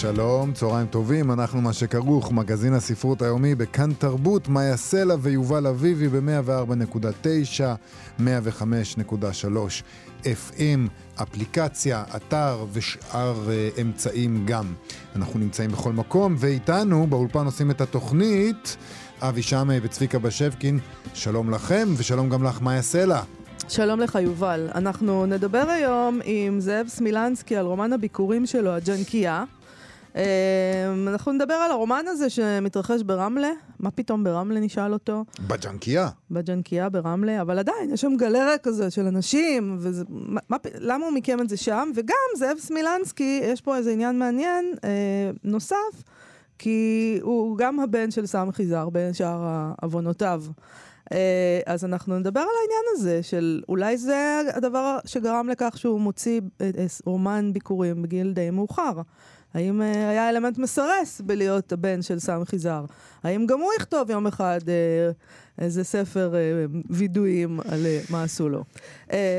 שלום, צהריים טובים, אנחנו מה שכרוך, מגזין הספרות היומי בכאן תרבות, מאיה סלע ויובל אביבי ב-104.9, 105.3 FM, אפליקציה, אתר ושאר uh, אמצעים גם. אנחנו נמצאים בכל מקום, ואיתנו באולפן עושים את התוכנית אבי שמאי וצביקה בשבקין. שלום לכם, ושלום גם לך, מאיה סלע. שלום לך, יובל. אנחנו נדבר היום עם זאב סמילנסקי על רומן הביקורים שלו, הג'נקייה. אמ, אנחנו נדבר על הרומן הזה שמתרחש ברמלה. מה פתאום ברמלה נשאל אותו? בג'נקייה. בג'נקייה ברמלה, אבל עדיין, יש שם גלריה כזה של אנשים, וזה, מה, מה, למה הוא מיקם את זה שם? וגם זאב סמילנסקי, יש פה איזה עניין מעניין אה, נוסף, כי הוא גם הבן של סם חיזר, בין שאר עוונותיו. אה, אז אנחנו נדבר על העניין הזה של אולי זה הדבר שגרם לכך שהוא מוציא אה, אה, רומן ביקורים בגיל די מאוחר. האם אה, היה אלמנט מסרס בלהיות הבן של סם חיזר? האם גם הוא יכתוב יום אחד אה, איזה ספר אה, וידויים על אה, מה עשו לו?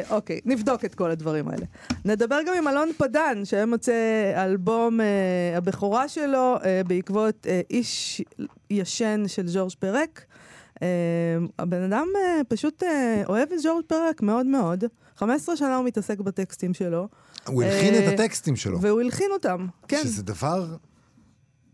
אוקיי, נבדוק את כל הדברים האלה. נדבר גם עם אלון פדן, שמוצא אלבום אה, הבכורה שלו אה, בעקבות אה, איש ישן של ז'ורג' פרק. Uh, הבן אדם uh, פשוט uh, אוהב את ג'ורג' פרק מאוד מאוד. 15 שנה הוא מתעסק בטקסטים שלו. הוא הלחין את הטקסטים שלו. והוא הלחין אותם, כן. שזה דבר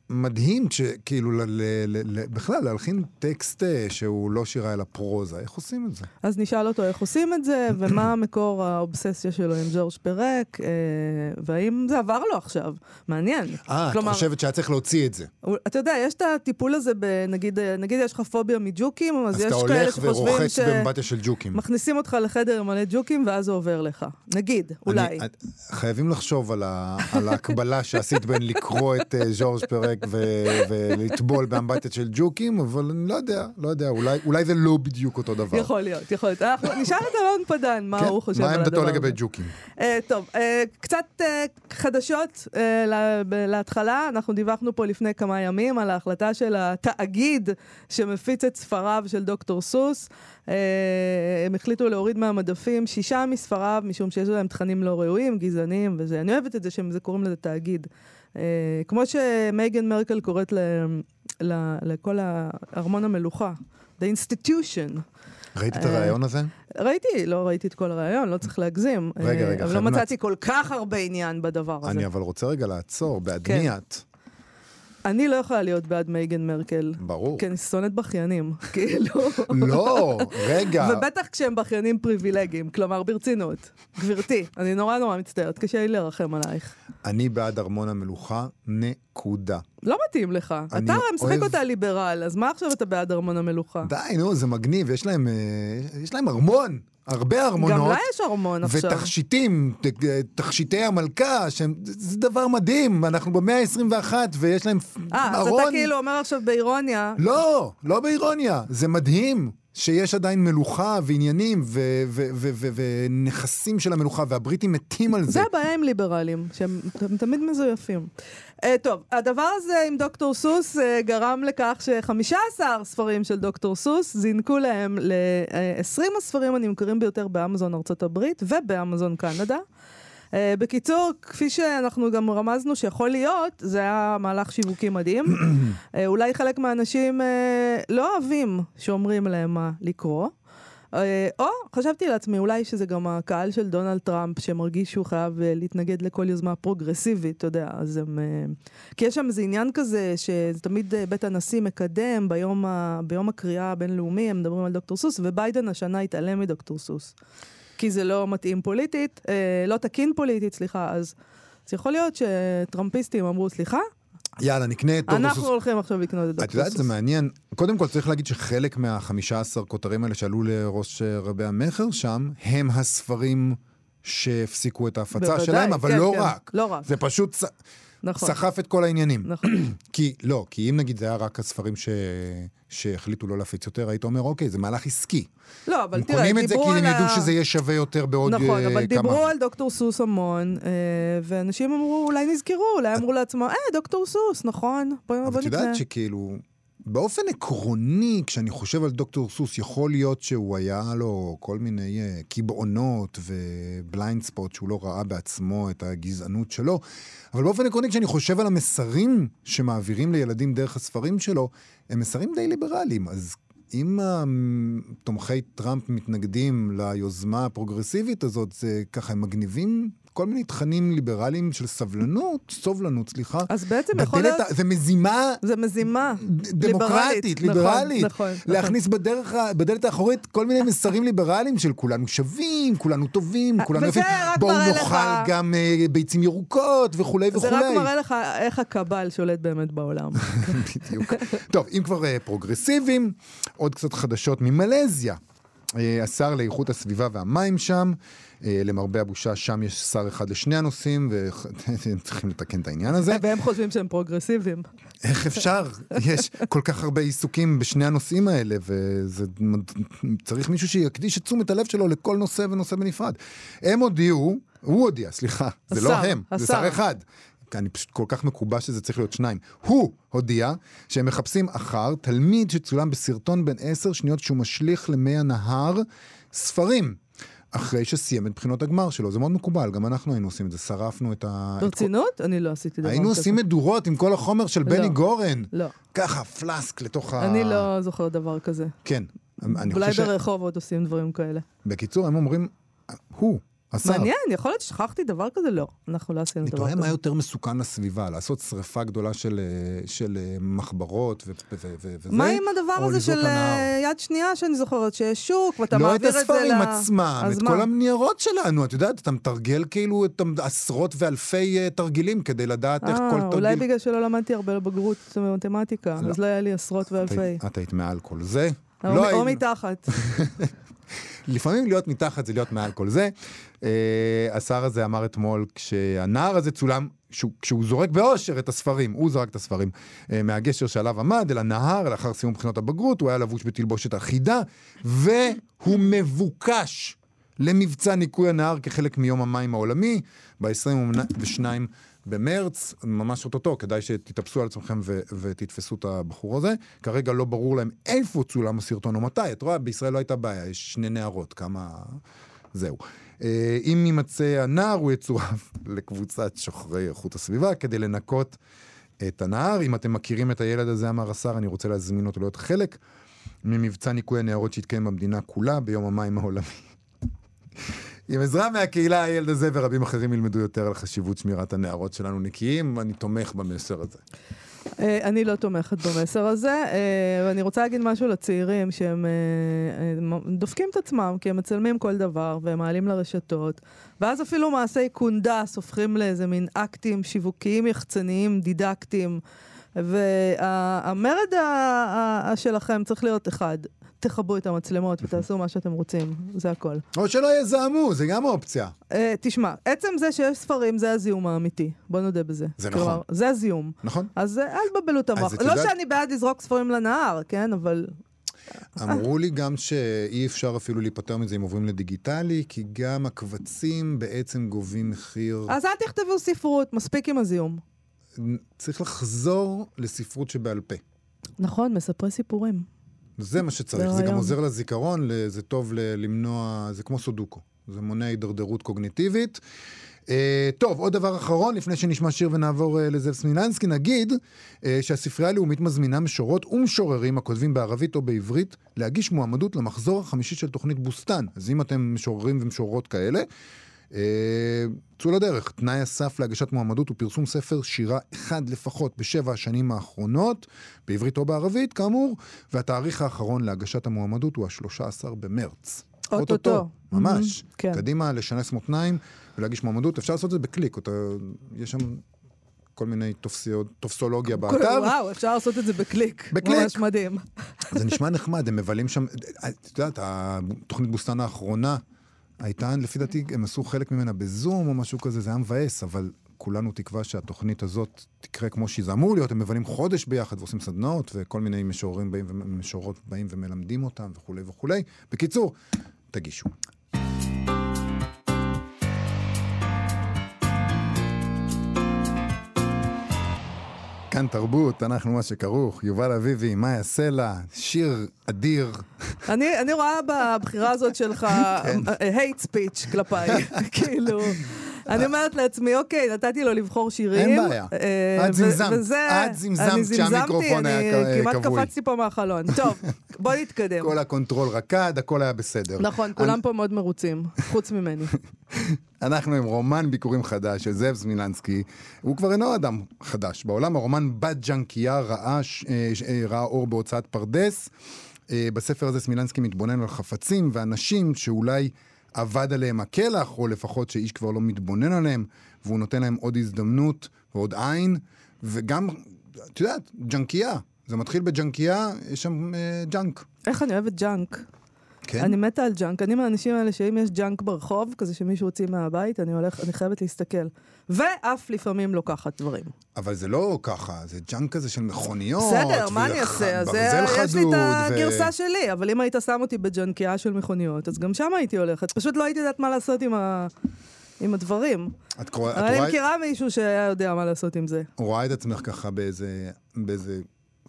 מדהים, כאילו, ל- ל- ל- בכלל, להלחין טקסט שהוא לא שירה אלא פרוזה, איך עושים את זה? אז נשאל אותו איך עושים את זה, ומה מקור האובססיה שלו עם ג'ורג' פרק, אה, והאם זה עבר לו עכשיו. מעניין. אה, את חושבת שהיה צריך להוציא את זה. אתה יודע, יש את הטיפול הזה, נגיד, נגיד יש לך פוביה מג'וקים, אז, אז יש כאלה שחושבים ש... אז אתה הולך ורוחץ באמבטיה של ג'וקים. מכניסים אותך לחדר מלא ג'וקים, ואז זה עובר לך. נגיד, אולי. אני, חייבים לחשוב על, ה, על ההקבלה שעשית בין לקרוא את uh, ג'ורג' פרק ו- ולטבול באמבטיה של ג'וקים, אבל אני לא יודע, לא יודע, אולי, אולי זה לא בדיוק אותו דבר. יכול להיות, יכול להיות. אנחנו נשאל את אלון פדן, מה כן, הוא חושב על הדבר הזה. מה עמדתו לגבי ג'וקים? Uh, טוב, uh, קצת uh, חדשות uh, להתחלה, אנחנו דיווחנו פה לפני כמה ימים על ההחלטה של התאגיד שמפיץ את ספריו של דוקטור סוס. Uh, הם החליטו להוריד מהמדפים שישה מספריו, משום שיש להם תכנים לא ראויים, גזעניים וזה. אני אוהבת את זה שהם קוראים לזה תאגיד. Uh, כמו שמייגן מרקל קוראת ל, ל, לכל ארמון המלוכה, The Institution. ראית את הרעיון הזה? ראיתי, לא ראיתי את כל הרעיון, לא צריך להגזים. רגע, רגע. אבל לא מצאתי כל כך הרבה עניין בדבר הזה. אני אבל רוצה רגע לעצור, בעד מי את? אני לא יכולה להיות בעד מייגן מרקל. ברור. כי אני שונאת בכיינים, כאילו. לא, רגע. ובטח כשהם בכיינים פריבילגיים, כלומר ברצינות. גברתי, אני נורא נורא מצטערת, קשה לי לרחם עלייך. אני בעד ארמון המלוכה, נקודה. לא מתאים לך. אתה הרי משחק. אותה ליברל, אז מה עכשיו אתה בעד ארמון המלוכה? די, נו, זה מגניב, יש להם, יש להם ארמון. הרבה ארמונות. גם לה יש ארמון עכשיו. ותכשיטים, תכשיטי המלכה, שהם, זה דבר מדהים, אנחנו במאה ה-21 ויש להם 아, ארון. אה, אז אתה כאילו אומר עכשיו באירוניה. לא, לא באירוניה, זה מדהים. שיש עדיין מלוכה ועניינים ונכסים של המלוכה, והבריטים מתים על זה. זה הבעיה עם ליברלים, שהם תמיד מזויפים. Uh, טוב, הדבר הזה עם דוקטור סוס uh, גרם לכך ש-15 ספרים של דוקטור סוס זינקו להם ל-20 הספרים הנמכרים ביותר באמזון ארצות הברית ובאמזון קנדה. Uh, בקיצור, כפי שאנחנו גם רמזנו שיכול להיות, זה היה מהלך שיווקי מדהים. uh, אולי חלק מהאנשים uh, לא אוהבים שאומרים להם מה לקרוא. או חשבתי לעצמי, אולי שזה גם הקהל של דונלד טראמפ, שמרגיש שהוא חייב להתנגד לכל יוזמה פרוגרסיבית, אתה יודע, אז הם... כי יש שם איזה עניין כזה, שתמיד אה, בית הנשיא מקדם ביום, ה... ביום הקריאה הבינלאומי, הם מדברים על דוקטור סוס, וביידן השנה התעלם מדוקטור סוס. כי זה לא מתאים פוליטית, אה, לא תקין פוליטית, סליחה, אז, אז יכול להיות שטראמפיסטים אמרו, סליחה, יאללה, נקנה את דוקטור סוס. אנחנו הולכים עכשיו לקנות את דוקטור סוס. את יודעת, זה מעניין. קודם כל צריך להגיד שחלק מהחמישה עשר כותרים האלה שעלו לראש רבי המכר שם, הם הספרים שהפסיקו את ההפצה בוודאי, שלהם, אבל כן, לא כן, רק. לא רק. זה פשוט... נכון. סחף את כל העניינים. נכון. כי, לא, כי אם נגיד זה היה רק הספרים ש... שהחליטו לא להפיץ יותר, היית אומר, אוקיי, זה מהלך עסקי. לא, אבל הם תראה, קונים את זה דיברו כי על הם ידעו ה- שזה יהיה שווה יותר בעוד נכון, אה, אבל דיברו כמה. על דוקטור סוס המון, אה, ואנשים אמרו, אולי נזכרו, אולי אמרו לעצמם, אה, דוקטור סוס, נכון, בוא אבל בוא את נקנה. יודעת שכאילו, באופן עקרוני, כשאני חושב על דוקטור סוס, יכול להיות שהוא היה לו כל מיני אה, קיבעונות ו blind spot שהוא לא ראה בעצמו את הגזענות שלו, אבל באופן עקרוני, כשאני חושב על המסרים שמעבירים לילדים דרך הספרים שלו, הם מסרים די ליברליים. אז אם תומכי טראמפ מתנגדים ליוזמה הפרוגרסיבית הזאת, זה ככה, הם מגניבים כל מיני תכנים ליברליים של סבלנות, סובלנות, סליחה. אז בעצם יכול להיות... זה מזימה זה מזימה. דמוקרטית, ליברלית, ליברלית. נכון, נכון, להכניס בדרך, בדלת האחורית כל מיני מסרים ליברליים של כולנו שווים, כולנו טובים, כולנו וזה יפים. בואו נאכל לך- גם אה, ביצים ירוקות וכולי זה וכולי. רק מראה לך איך הקאבל שולט באמת בעולם. בדיוק. טוב, אם כבר אה, פרוגרסיביים, עוד קצת חדשות ממלזיה. אה, השר לאיכות הסביבה והמים שם, אה, למרבה הבושה, שם יש שר אחד לשני הנושאים, והם צריכים לתקן את העניין הזה. והם חושבים שהם פרוגרסיביים. איך אפשר? יש כל כך הרבה עיסוקים בשני הנושאים האלה, וצריך מישהו שיקדיש את תשומת הלב שלו לכל נושא ונושא בנפרד. הם הודיעו, הוא הודיע, סליחה, זה לא הם, זה. שר אחד. אני פשוט כל כך מקובע שזה צריך להיות שניים. הוא הודיע שהם מחפשים אחר תלמיד שצולם בסרטון בן עשר שניות שהוא משליך למי הנהר ספרים. אחרי שסיים את בחינות הגמר שלו, זה מאוד מקובל, גם אנחנו היינו עושים את זה, שרפנו את ה... את ברצינות? אני לא עשיתי דבר כזה. היינו עושים מדורות עם כל החומר של בני לא. גורן. לא. ככה, פלסק לתוך ה... אני לא זוכר דבר כזה. כן. אני אולי חושב ש... ברחובות עושים דברים כאלה. בקיצור, הם אומרים, הוא, השר. מעניין, יכול להיות ששכחתי דבר כזה? לא, אנחנו לא עשינו אני דבר תוהה כזה. מה יותר מסוכן לסביבה, לעשות שריפה גדולה של, של אה, מחברות ו- ו- ו- וזה, מה עם הדבר הזה של. אה, יד שנייה שאני זוכרת, שיש שוק, ואתה לא את מעביר את זה ל... הספרים עצמם, את מה? כל הניירות שלנו, את יודעת, אתה מתרגל כאילו את עשרות ואלפי אה, תרגילים כדי לדעת איך אה, כל אולי תרגיל... בגלל שלא למדתי הרבה בבגרות במתמטיקה, לא. אז לא היה לי עשרות את ואלפי. את היית מעל כל זה. או לא או היית- מתחת. לפעמים להיות מתחת זה להיות מעל כל זה. Uh, השר הזה אמר אתמול, כשהנער הזה צולם, כשהוא, כשהוא זורק באושר את הספרים, הוא זרק את הספרים uh, מהגשר שעליו עמד אל הנהר, לאחר סיום בחינות הבגרות, הוא היה לבוש בתלבושת אחידה, והוא מבוקש למבצע ניקוי הנהר כחלק מיום המים העולמי, ב-22 במרץ, ממש אוטוטו, כדאי שתתאפסו על עצמכם ו- ותתפסו את הבחור הזה. כרגע לא ברור להם איפה צולם הסרטון או מתי. את רואה, בישראל לא הייתה בעיה, יש שני נערות, כמה... זהו. אה, אם יימצא הנער, הוא יצורף לקבוצת שוחרי איכות הסביבה כדי לנקות את הנהר. אם אתם מכירים את הילד הזה, אמר השר, אני רוצה להזמין אותו להיות חלק ממבצע ניקוי הנערות שהתקיים במדינה כולה ביום המים העולמי. עם עזרה מהקהילה, הילד הזה ורבים אחרים ילמדו יותר על חשיבות שמירת הנערות שלנו נקיים, אני תומך במסר הזה. אה, אני לא תומכת במסר הזה, אה, ואני רוצה להגיד משהו לצעירים שהם אה, דופקים את עצמם, כי הם מצלמים כל דבר והם מעלים לרשתות, ואז אפילו מעשי קונדס הופכים לאיזה מין אקטים שיווקיים יחצניים דידקטיים, והמרד שלכם צריך להיות אחד. תכבו את המצלמות ותעשו מה שאתם רוצים, זה הכל. או שלא יזהמו, זה גם אופציה. Uh, תשמע, עצם זה שיש ספרים זה הזיהום האמיתי, בוא נודה בזה. זה כלומר, נכון. זה הזיהום. נכון? אז אה, אל תבלבלו את המוח. לא שאני בעד לזרוק ספרים לנהר, כן? אבל... אמרו לי גם שאי אפשר אפילו להיפטר מזה אם עוברים לדיגיטלי, כי גם הקבצים בעצם גובים מחיר. אז אל תכתבו ספרות, מספיק עם הזיהום. צריך לחזור לספרות שבעל פה. נכון, מספרי סיפורים. זה מה שצריך, זה זה גם. עוזר לזיכרון, זה טוב למנוע, זה כמו סודוקו, זה מונע הידרדרות קוגניטיבית. Uh, טוב, עוד דבר אחרון, לפני שנשמע שיר ונעבור uh, לזאב סמילנסקי, נגיד uh, שהספרייה הלאומית מזמינה משוררות ומשוררים הכותבים בערבית או בעברית להגיש מועמדות למחזור החמישי של תוכנית בוסתן. אז אם אתם משוררים ומשוררות כאלה, צאו לדרך. תנאי הסף להגשת מועמדות הוא פרסום ספר שירה אחד לפחות בשבע השנים האחרונות, בעברית או בערבית, כאמור, והתאריך האחרון להגשת המועמדות הוא ה-13 במרץ. אוטוטו. ממש. אמהם, כן. קדימה, לשנס מותניים ולהגיש מועמדות. אפשר לעשות את זה בקליק. אתה, יש שם כל מיני טופסיות, טופסולוגיה באתר. וואו, אפשר לעשות את זה בקליק. בקליק. ממש מדהים. זה נשמע נחמד, הם מבלים שם... את יודעת, התוכנית בוסתן האחרונה הייתה, לפי דעתי, הם עשו חלק ממנה בזום או משהו כזה, זה היה מבאס, אבל כולנו תקווה שהתוכנית הזאת תקרה כמו שזה אמור להיות. הם מבלים חודש ביחד ועושים סדנאות, וכל מיני משוררים באים ומשוררות באים ומלמדים אותם וכולי וכולי. בקיצור, תגישו. כאן תרבות, אנחנו מה שכרוך, יובל אביבי, מאיה סלע, שיר אדיר. אני, אני רואה בבחירה הזאת שלך כן. hate speech כלפיי, כאילו. אני אומרת לעצמי, אוקיי, נתתי לו לבחור שירים. אין בעיה. אה, את זמזמת. את זמזמת אני שהמיקרופון היה אני כ- כמעט כבוי. קפצתי פה מהחלון. טוב, בוא נתקדם. כל הקונטרול רקד, הכל היה בסדר. נכון, כולם פה מאוד מרוצים, חוץ ממני. אנחנו עם רומן ביכורים חדש של זאב סמילנסקי. הוא כבר אינו אדם חדש. בעולם הרומן בג'נקייה ראה, ש- אה, אה, ראה אור בהוצאת פרדס. אה, בספר הזה סמילנסקי מתבונן על חפצים ואנשים שאולי אבד עליהם הכלח, או לפחות שאיש כבר לא מתבונן עליהם, והוא נותן להם עוד הזדמנות ועוד עין, וגם, את יודעת, ג'נקייה. זה מתחיל בג'נקייה, יש שם אה, ג'אנק. איך אני אוהבת ג'אנק. כן? אני מתה על ג'אנק. אני מהאנשים האלה שאם יש ג'אנק ברחוב, כזה שמישהו הוציא מהבית, אני הולך, אני חייבת להסתכל. ואף לפעמים לוקחת דברים. אבל זה לא ככה, זה ג'אנק כזה של מכוניות. בסדר, מה אני אעשה? אז ברזל יש לי את הגרסה שלי, אבל אם היית שם אותי בג'נקייה של מכוניות, אז גם שם הייתי הולכת. פשוט לא הייתי יודעת מה לעשות עם ה... עם הדברים. את קורא- את אבל אני מכירה מישהו שהיה יודע מה לעשות עם זה. רואה את עצמך ככה באיזה, באיזה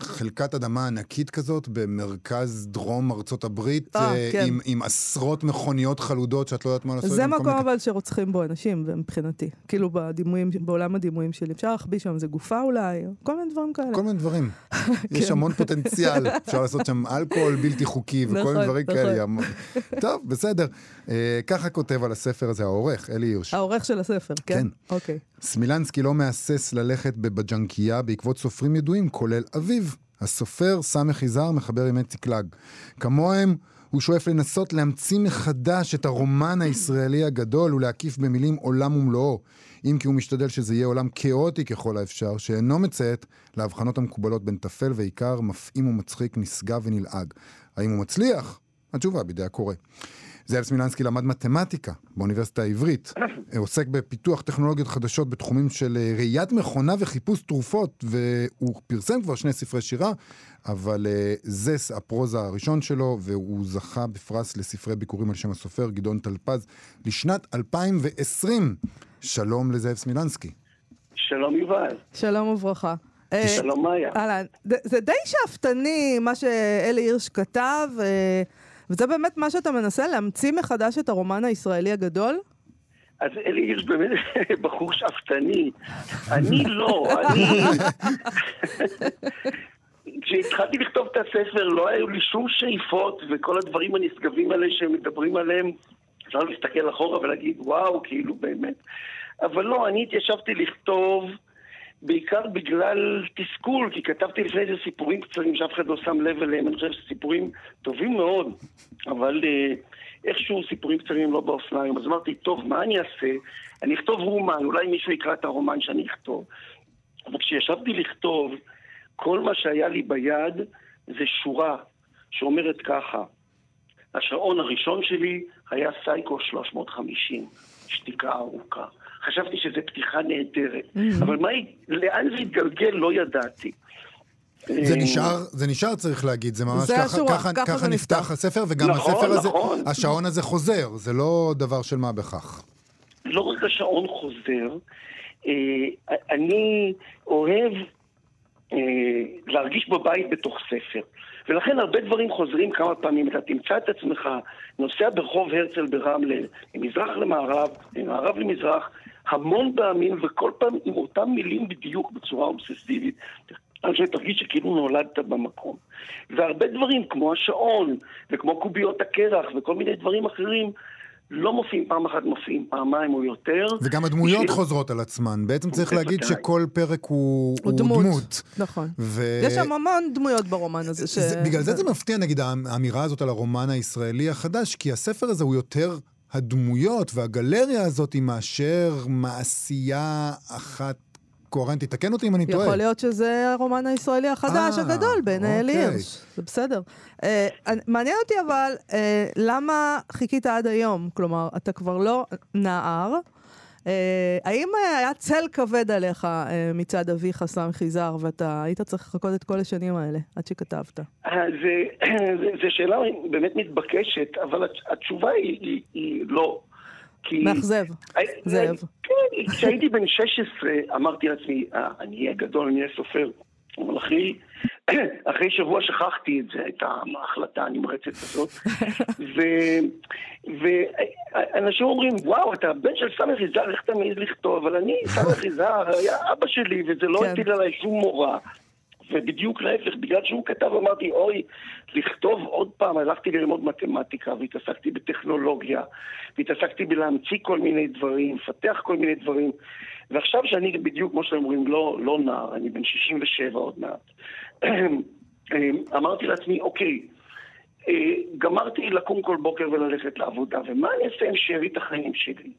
חלקת אדמה ענקית כזאת, במרכז דרום ארצות הברית, אה, אה, כן. עם, עם עשרות מכוניות חלודות שאת לא יודעת מה לעשות. זה מקום אבל שרוצחים בו אנשים, מבחינתי. כאילו בדימויים, בעולם הדימויים שלי. אפשר להחביא שם איזה גופה אולי, או כל מיני דברים כאלה. כל מיני דברים. יש כן. המון פוטנציאל, אפשר לעשות שם אלכוהול בלתי חוקי וכל נכון, מיני דברים נכון. כאלה. טוב, בסדר. אה, ככה כותב על הספר הזה העורך, אלי הירש. העורך של הספר, כן? כן. אוקיי. סמילנסקי לא מהסס ללכת בבג'נקייה בעקבות סופרים ידועים, כולל אביו. הסופר סמך יזהר מחבר ימי ציקלג. כמוהם, הוא שואף לנסות להמציא מחדש את הרומן הישראלי הגדול ולהקיף במילים עולם ומלואו. אם כי הוא משתדל שזה יהיה עולם כאוטי ככל האפשר, שאינו מציית להבחנות המקובלות בין טפל ועיקר, מפעים ומצחיק, נשגב ונלעג. האם הוא מצליח? התשובה בידי הקורא. זאב סמילנסקי למד מתמטיקה באוניברסיטה העברית. עוסק בפיתוח טכנולוגיות חדשות בתחומים של אה, ראיית מכונה וחיפוש תרופות, והוא פרסם כבר שני ספרי שירה, אבל אה, זה ס- הפרוזה הראשון שלו, והוא זכה בפרס לספרי ביקורים על שם הסופר גדעון טלפז לשנת 2020. שלום לזאב סמילנסקי. שלום יובל, שלום וברכה. אה, שלום מאיה. אהלן, זה די שאפתני מה שאלי הירש כתב, אה, וזה באמת מה שאתה מנסה להמציא מחדש את הרומן הישראלי הגדול? אז אלי הירש באמת בחור שאפתני. אני לא, אני... כשהתחלתי לכתוב את הספר לא היו לי שום שאיפות וכל הדברים הנשגבים האלה שמדברים עליהם, אפשר להסתכל אחורה ולהגיד וואו, כאילו באמת. אבל לא, אני התיישבתי לכתוב בעיקר בגלל תסכול, כי כתבתי לפני זה סיפורים קצרים שאף אחד לא שם לב אליהם, אני חושב שסיפורים טובים מאוד, אבל אה, איכשהו סיפורים קצרים לא באופניים. אז אמרתי, טוב, מה אני אעשה? אני אכתוב רומן, אולי מישהו יקרא את הרומן שאני אכתוב. אבל כשישבתי לכתוב, כל מה שהיה לי ביד זה שורה שאומרת ככה: השעון הראשון שלי היה סייקו 350, שתיקה ארוכה. חשבתי שזו פתיחה נהדרת, אבל מה, היא- לאן זה התגלגל לא ידעתי. זה אה, נשאר, זה נשאר צריך להגיד, זה ממש זה ככה, השורה, ככה, ככה ככה נפתח נפתח. הספר, וגם נכון, הספר הזה, נכון. השעון הזה חוזר, זה לא דבר של מה בכך. לא רק השעון חוזר, אה, אני אוהב אה, להרגיש בבית בתוך ספר. ולכן הרבה דברים חוזרים כמה פעמים. אתה תמצא את עצמך נוסע ברחוב הרצל ברמלה, ממזרח למערב, ממערב למזרח, המון פעמים, וכל פעם עם אותם מילים בדיוק בצורה אובססיבית. עד שתרגיש שכאילו נולדת במקום. והרבה דברים, כמו השעון, וכמו קוביות הקרח, וכל מיני דברים אחרים, לא מופיעים פעם אחת, מופיעים פעמיים או יותר. וגם הדמויות בשביל- חוזרות על עצמן. בעצם צריך. להגיד שכל פרק הוא, הוא הוא דמות. דמות. נכון. ו... יש שם המון דמויות ברומן הזה. ש... זה, בגלל זה זה מפתיע, נגיד, האמירה הזאת על הרומן הישראלי החדש, כי הספר הזה הוא יותר הדמויות והגלריה הזאת מאשר מעשייה אחת קוהרנטית. תקן אותי אם אני טועה. יכול להיות שזה הרומן הישראלי החדש אה, הגדול אלי אוקיי. הירש. זה בסדר. אני- מעניין אותי אבל, אה, למה חיכית עד היום? כלומר, אתה כבר לא נער, האם אה, היה צל כבד עליך אה, מצד אביך, סם חיזר, ואתה היית צריך לחכות את כל השנים האלה עד שכתבת? אה, זו שאלה באמת מתבקשת, אבל התשובה היא, היא, היא לא. כי... מאכזב, זאב. כן, כשהייתי בן 16 אמרתי לעצמי, אני אהיה גדול, אני אהיה סופר. אבל אחרי, אחרי שבוע שכחתי את זה, את ההחלטה הנמרצת הזאת. ו, ואנשים אומרים, וואו, אתה בן של סמך יזהר, איך אתה מעז לכתוב? אבל אני, סמך יזהר, היה אבא שלי, וזה לא כן. הטיל עליי שום מורא. ובדיוק להפך, בגלל שהוא כתב אמרתי, אוי, לכתוב עוד פעם, הלכתי ללמוד מתמטיקה והתעסקתי בטכנולוגיה, והתעסקתי בלהמציא כל מיני דברים, לפתח כל מיני דברים. ועכשיו שאני בדיוק, כמו שאתם אומרים, לא, לא נער, אני בן 67 עוד מעט, אמרתי לעצמי, אוקיי, גמרתי לקום כל בוקר וללכת לעבודה, ומה אני אעשה עם שארית החיים שלי?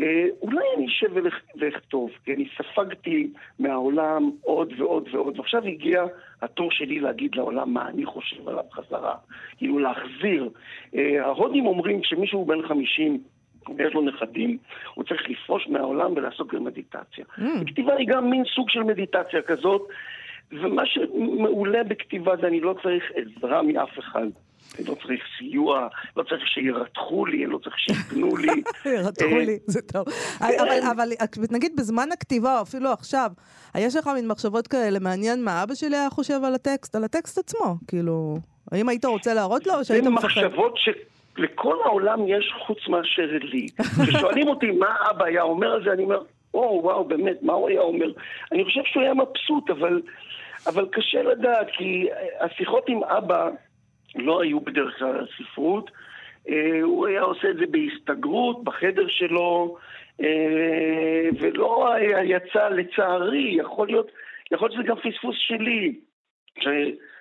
אה, אולי אני אשב ואכתוב, כי אני ספגתי מהעולם עוד ועוד ועוד, ועכשיו הגיע התור שלי להגיד לעולם מה אני חושב עליו חזרה, כאילו להחזיר. אה, ההודים אומרים כשמישהו בן 50 ויש לו נכדים, הוא צריך לפרוש מהעולם ולעסוק במדיטציה. Mm. כתיבה היא גם מין סוג של מדיטציה כזאת, ומה שמעולה בכתיבה זה אני לא צריך עזרה מאף אחד. אני לא צריך סיוע, לא צריך שירתחו לי, לא צריך שיתנו לי. ירתחו אה, לי, זה טוב. כן. אבל נגיד בזמן הכתיבה, או אפילו עכשיו, יש לך מין מחשבות כאלה, מעניין מה אבא שלי היה חושב על הטקסט, על הטקסט עצמו, כאילו, האם היית רוצה להראות לו, או שהיית מפחד? זה מחשבות ש... לכל העולם יש חוץ מאשר לי. כששואלים אותי מה אבא היה אומר על זה, אני אומר, או, וואו, באמת, מה הוא היה אומר? אני חושב שהוא היה מבסוט, אבל, אבל קשה לדעת, כי השיחות עם אבא לא היו בדרך כלל ספרות. אה, הוא היה עושה את זה בהסתגרות, בחדר שלו, אה, ולא היה יצא, לצערי, יכול להיות, יכול להיות שזה גם פספוס שלי.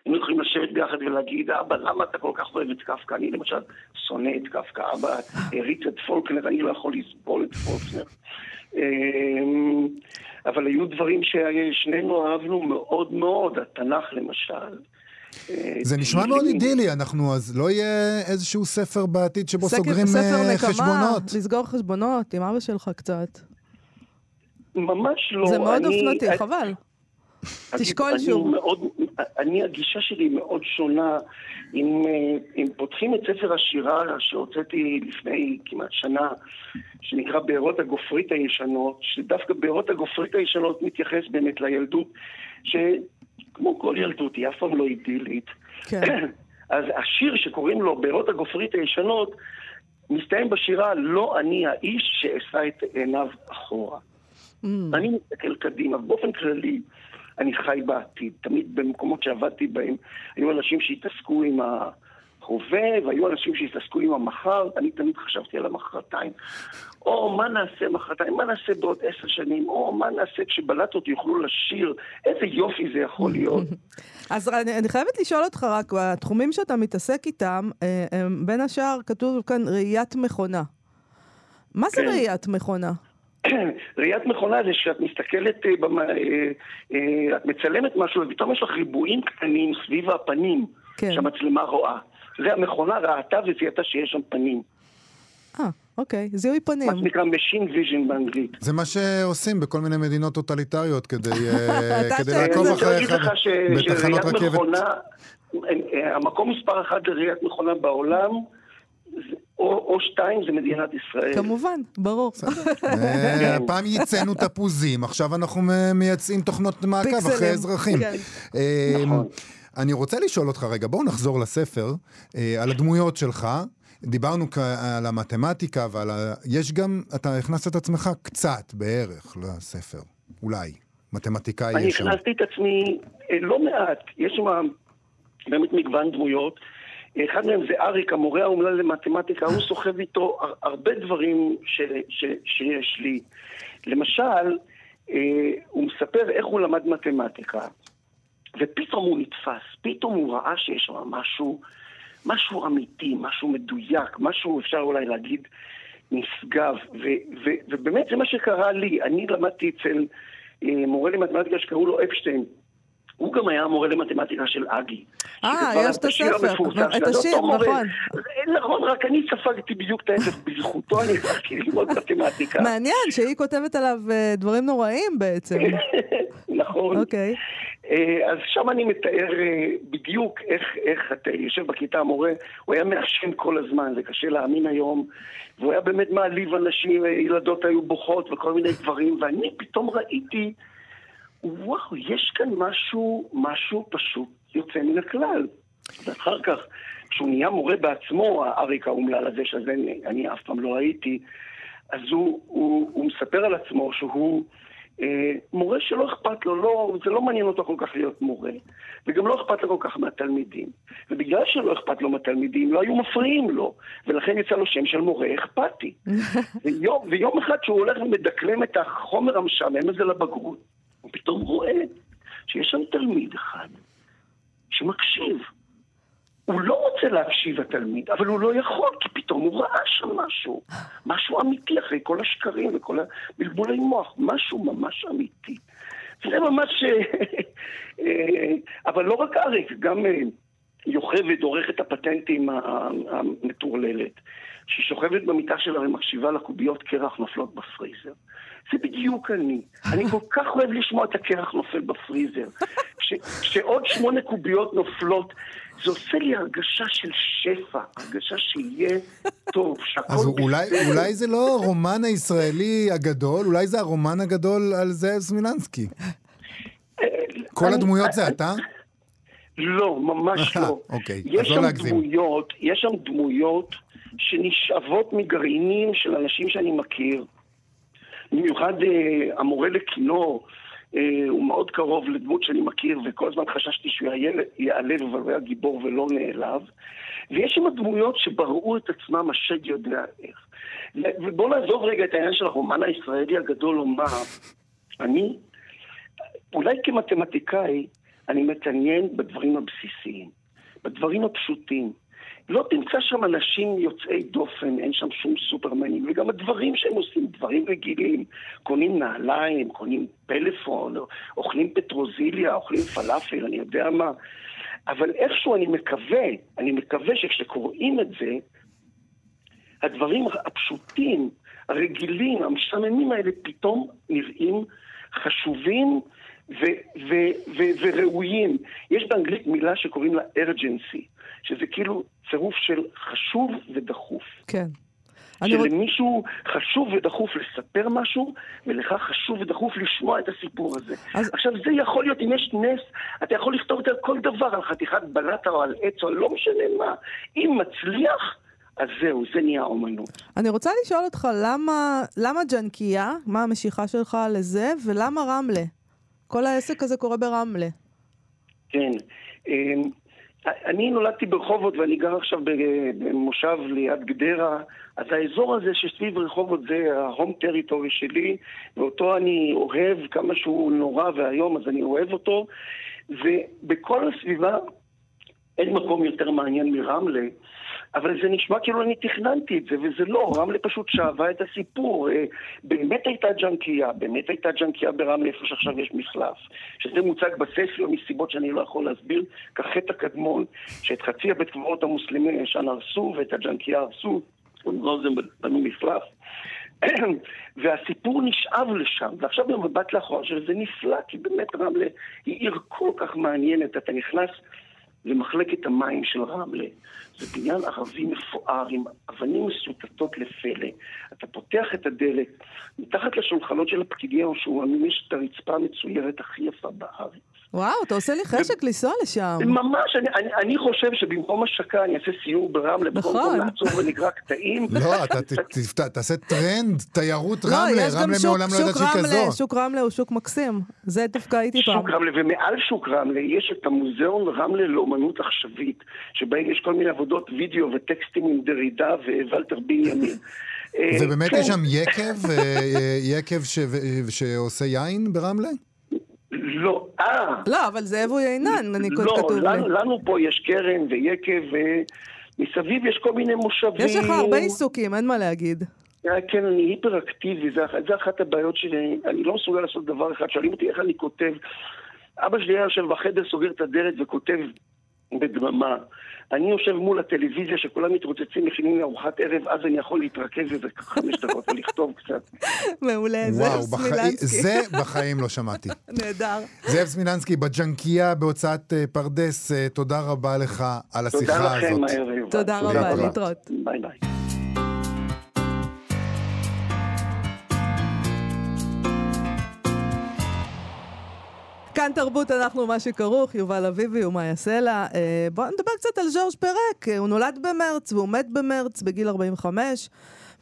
היינו יכולים לשבת ביחד ולהגיד, אבא, למה אתה כל כך אוהב את קפקא? אני למשל שונא את קפקא, אבא הריץ את פולקנר, אני לא יכול לסבול את פולקנר. אמ, אבל היו דברים ששנינו אהבנו מאוד מאוד, התנ"ך למשל. זה נשמע מאוד אידילי, אנחנו, אז לא יהיה איזשהו ספר בעתיד שבו סוגרים אה, חשבונות. לסגור חשבונות עם אבא שלך קצת. ממש לא. זה מאוד אופנתי, חבל. תשקול שוב. אני, הגישה שלי מאוד שונה. אם, אה, אם פותחים את ספר השירה שהוצאתי לפני כמעט שנה, שנקרא בארות הגופרית הישנות, שדווקא בארות הגופרית הישנות מתייחס באמת לילדות, שכמו כל ילדות היא אף פעם לא אידילית. כן. אז השיר שקוראים לו בארות הגופרית הישנות, מסתיים בשירה לא אני האיש שאשא את עיניו אחורה. Mm. אני מסתכל קדימה, באופן כללי. אני חי בעתיד. תמיד במקומות שעבדתי בהם, היו אנשים שהתעסקו עם ההווה, והיו אנשים שהתעסקו עם המחר, אני תמיד חשבתי על המחרתיים. או מה נעשה מחרתיים, מה נעשה בעוד עשר שנים, או מה נעשה כשבלטות יוכלו לשיר, איזה יופי זה יכול להיות. אז אני, אני חייבת לשאול אותך רק, התחומים שאתה מתעסק איתם, אה, בין השאר כתוב כאן ראיית מכונה. מה זה כן. ראיית מכונה? ראיית מכונה זה שאת מסתכלת, אה, אה, אה, את מצלמת משהו ופתאום יש לך ריבועים קטנים סביב הפנים כן. שהמצלמה רואה. זה המכונה ראתה וזיהתה שיש שם פנים. אה, אוקיי, זיהוי פנים. מה שנקרא Machine Vision באנגלית. זה מה שעושים בכל מיני מדינות טוטליטריות כדי, כדי לעקוב אחריך בתחנות רכבת. המקום מספר אחת לראיית מכונה בעולם או, שתיים זה מדינת ישראל. כמובן, ברור. אה, פעם ייצאנו תפוזים, עכשיו אנחנו מייצאים תוכנות מעקב אחרי אזרחים. כן. אה, נכון. אני רוצה לשאול אותך רגע, בואו נחזור לספר, אה, על הדמויות שלך. דיברנו על המתמטיקה ועל ה... יש גם, אתה הכנסת את עצמך קצת בערך לספר, אולי. מתמטיקאי יש שם. אני הכנסתי את עצמי לא מעט, יש שם באמת מגוון דמויות. אחד מהם זה אריק, המורה האומלל למתמטיקה, הוא סוחב איתו הרבה דברים ש, ש, שיש לי. למשל, אה, הוא מספר איך הוא למד מתמטיקה, ופתאום הוא נתפס, פתאום הוא ראה שיש שם משהו, משהו אמיתי, משהו מדויק, משהו אפשר אולי להגיד נשגב, ו, ו, ובאמת זה מה שקרה לי. אני למדתי אצל אה, מורה למתמטיקה שקראו לו אפשטיין. הוא גם היה המורה למתמטיקה של אגי. אה, יש את הספר, את השיר. נכון. נכון, רק אני ספגתי בדיוק את ההפך. בזכותו אני הלכתי ללמוד מתמטיקה. מעניין שהיא כותבת עליו אה, דברים נוראים בעצם. נכון. אוקיי. אה, אז שם אני מתאר אה, בדיוק איך, איך אתה יושב בכיתה, המורה, הוא היה מעשן כל הזמן, זה קשה להאמין היום, והוא היה באמת מעליב אנשים, ילדות היו בוכות וכל מיני דברים, ואני פתאום ראיתי, וואו, יש כאן משהו, משהו פשוט יוצא מן הכלל. ואחר כך, כשהוא נהיה מורה בעצמו, האריק האומלל הזה, שזה אני, אני אף פעם לא הייתי, אז הוא, הוא, הוא מספר על עצמו שהוא אה, מורה שלא אכפת לו, לא, זה לא מעניין אותו כל כך להיות מורה, וגם לא אכפת לו כל כך מהתלמידים. ובגלל שלא אכפת לו מהתלמידים, לא היו מפריעים לו, ולכן יצא לו שם של מורה אכפתי. ויום, ויום אחד שהוא הולך ומדקלם את החומר המשעמם הזה לבגרות, פתאום רואה שיש שם תלמיד אחד שמקשיב. הוא לא רוצה להקשיב התלמיד, אבל הוא לא יכול, כי פתאום הוא ראה שם משהו. משהו אמיתי אחרי כל השקרים וכל הבלבולי מוח. משהו ממש אמיתי. זה ממש... אה, אבל לא רק אריק, גם אה, יוכבד, עורכת הפטנטים המטורללת, שהיא שוכבת במיטה שלה ומקשיבה לקוביות קרח נופלות בפריזר. זה בדיוק אני. אני כל כך אוהב לשמוע את הקרח נופל בפריזר. כש, כשעוד שמונה קוביות נופלות, זה עושה לי הרגשה של שפע, הרגשה שיהיה טוב, שהכל אז אולי, בסדר. אולי זה לא הרומן הישראלי הגדול, אולי זה הרומן הגדול על זאב סמילנסקי. כל אני- הדמויות זה אתה? לא, ממש לא. אוקיי, אז יש לא להגזים. דמויות, יש שם דמויות שנשאבות מגרעינים של אנשים שאני מכיר. במיוחד אה, המורה לכינור, אה, הוא מאוד קרוב לדמות שאני מכיר, וכל הזמן חששתי שהוא ייעלב, אבל הוא היה גיבור ולא נעלב. ויש שם דמויות שבראו את עצמם, השד יודע איך. ובואו נעזוב רגע את העניין של הרומן הישראלי הגדול לומר, אני, אולי כמתמטיקאי, אני מתעניין בדברים הבסיסיים, בדברים הפשוטים. לא תמצא שם אנשים יוצאי דופן, אין שם שום סופרמנים, וגם הדברים שהם עושים, דברים רגילים. קונים נעליים, קונים פלאפון, אוכלים פטרוזיליה, אוכלים פלאפל, אני יודע מה. אבל איכשהו אני מקווה, אני מקווה שכשקוראים את זה, הדברים הפשוטים, הרגילים, המשעממים האלה, פתאום נראים חשובים ו- ו- ו- וראויים. יש באנגלית מילה שקוראים לה urgency, שזה כאילו צירוף של חשוב ודחוף. כן. אני רוצ... שלמישהו חשוב ודחוף לספר משהו, ולך חשוב ודחוף לשמוע את הסיפור הזה. אז- עכשיו, זה יכול להיות, אם יש נס, אתה יכול לכתוב את זה על כל דבר, על חתיכת בלטה או על עץ או לא משנה מה. אם מצליח, אז זהו, זה נהיה אומנות. אני רוצה לשאול אותך, למה, למה ג'נקייה? מה המשיכה שלך לזה? ולמה רמלה? כל העסק הזה קורה ברמלה. כן. אמ, אני נולדתי ברחובות ואני גר עכשיו במושב ליד גדרה, אז האזור הזה שסביב רחובות זה ההום טריטורי שלי, ואותו אני אוהב, כמה שהוא נורא ואיום, אז אני אוהב אותו, ובכל הסביבה אין מקום יותר מעניין מרמלה, אבל זה נשמע כאילו אני תכננתי את זה, וזה לא, רמלה פשוט שאבה את הסיפור. אה, באמת הייתה ג'נקייה, באמת הייתה ג'נקייה ברמלה, איפה שעכשיו יש מחלף. שזה מוצג בספר מסיבות שאני לא יכול להסביר, כחטא הקדמון, שאת חצי הבית קברות המוסלמי הישן הרסו, ואת הג'נקייה הרסו, לא זה בנו מחלף. והסיפור נשאב לשם, ועכשיו במבט לאחור שזה נפלא, כי באמת רמלה היא עיר כל כך מעניינת, אתה נכנס למחלקת המים של רמלה. זה בניין ערבי מפואר עם אבנים מסוטטות לפלא. אתה פותח את הדלת, מתחת לשולחנות של הפקידים השוממים יש את הרצפה המצוירת הכי יפה בארץ. וואו, אתה עושה לי חשק לנסוע לשם. ממש, אני, אני, אני חושב שבמקום השקה אני אעשה סיור ברמלה, במקום נכון. לעצור ונקרא קטעים. לא, אתה ת- תפת- תעשה טרנד, תיירות לא, רמלה, רמלה שוק, מעולם לא ידעת שוק שהיא רמלה, כזאת. שוק רמלה הוא שוק מקסים. זה דווקא הייתי פעם. שוק רמלה, ומעל שוק רמלה יש את המוזיאון רמלה לאומנות עכשווית, שבהם יש כל מיני עבודות וידאו וטקסטים עם דרידה וולטר בנימין. אה, ובאמת כן, יש שם יקב, אה, יקב ש- ו- שעושה יין ברמלה? לא, אה, לא, אבל זאב הוא יינן, אני לא, כתוב לי. לנו, לנו פה יש קרן ויקב, ומסביב יש כל מיני מושבים. יש לך הרבה עיסוקים, אין מה להגיד. אה, כן, אני היפראקטיבי, זה אחת הבעיות שלי, אני לא מסוגל לעשות דבר אחד. שואלים אותי איך אני כותב. אבא שלי היה יושב בחדר, סוגר את הדלת וכותב בדממה. אני יושב מול הטלוויזיה שכולם מתרוצצים, מכינים לי ארוחת ערב, אז אני יכול להתרכז איזה חמש דקות ולכתוב קצת. מעולה, זאב סמילנסקי. זה בחיים לא שמעתי. נהדר. זאב סמילנסקי, בג'נקייה בהוצאת אה, פרדס, אה, תודה רבה לך על השיחה תודה לכם הזאת. הערב. תודה רבה. להתראות. ביי ביי. כאן תרבות, אנחנו מה שכרוך, יובל אביבי ומאיה סלע. אה, בואו נדבר קצת על ז'ורג' פרק. אה, הוא נולד במרץ והוא מת במרץ בגיל 45,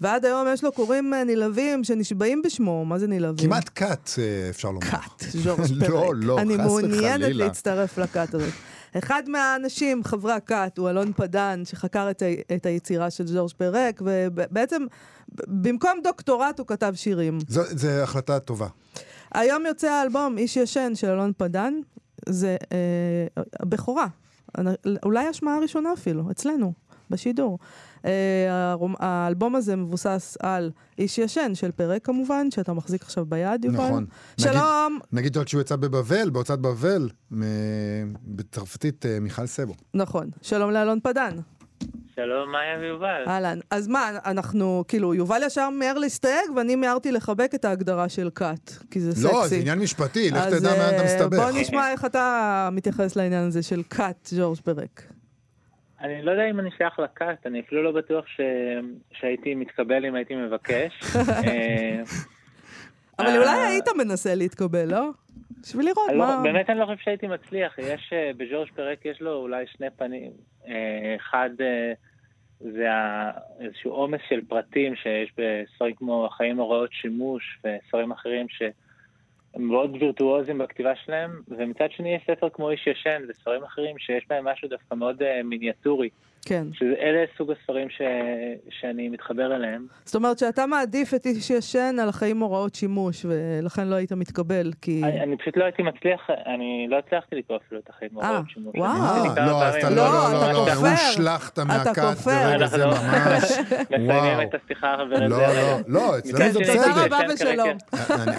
ועד היום יש לו קוראים אה, נלהבים שנשבעים בשמו. מה זה נלהבים? כמעט כת, אפשר לומר. כת, ז'ורג' פרק. לא, לא, אני חס מעוניינת וחלילה. להצטרף לכת הזאת. אחד מהאנשים, חברי הכת, הוא אלון פדן, שחקר את, ה- את היצירה של ז'ורג' פרק, ובעצם, במקום דוקטורט הוא כתב שירים. זו, זו החלטה טובה. היום יוצא האלבום איש ישן של אלון פדן, זה אה, בכורה. אולי השמעה הראשונה אפילו, אצלנו, בשידור. אה, האלבום הזה מבוסס על איש ישן של פרק כמובן, שאתה מחזיק עכשיו ביד, יובל. נכון. נגיד- שלום, נגיד רק שהוא יצא בבבל, בהוצאת בבל, מ- בצרפתית אה, מיכל סבו. נכון. שלום לאלון פדן. שלום, מאיה ויובל. אהלן. אז מה, אנחנו, כאילו, יובל ישר מיהר להסתייג, ואני מיהרתי לחבק את ההגדרה של כת, כי זה סקסי. לא, זה עניין משפטי, לך תדע מה אתה אה, מסתבך. בוא נשמע איך אתה מתייחס לעניין הזה של כת, ג'ורג' פרק. אני לא יודע אם אני שייך לכת, אני אפילו לא בטוח ש... שהייתי מתקבל אם הייתי מבקש. אה, אבל אה, אולי היית מנסה להתקבל, לא? בשביל לראות לא- מה... באמת אני לא חושב שהייתי מצליח. יש, אה, בג'ורג' פרק יש לו אולי שני פנים. אה, אחד אה, זה איזשהו עומס של פרטים שיש בספרים כמו החיים הוראות שימוש וספרים אחרים שהם מאוד וירטואוזים בכתיבה שלהם, ומצד שני יש ספר כמו איש ישן וספרים אחרים שיש בהם משהו דווקא מאוד מיניאטורי. כן. שאלה סוג הספרים ש... שאני מתחבר אליהם. זאת אומרת שאתה מעדיף את איש ישן על החיים הוראות שימוש, ולכן לא היית מתקבל, כי... אני, אני פשוט לא הייתי מצליח, אני לא הצלחתי לקרוא אפילו את החיים אה, הוראות שימוש. וואו. אה, כמה לא, אז. אתה לא, לא, לא, לא, לא, כופר. הושלכת מהכת. ברגע זה ממש. מסיימים וואו. את השיחה ולזה. לא, לא, לא, אצלנו מצד זה בסדר. תודה רבה ושלום.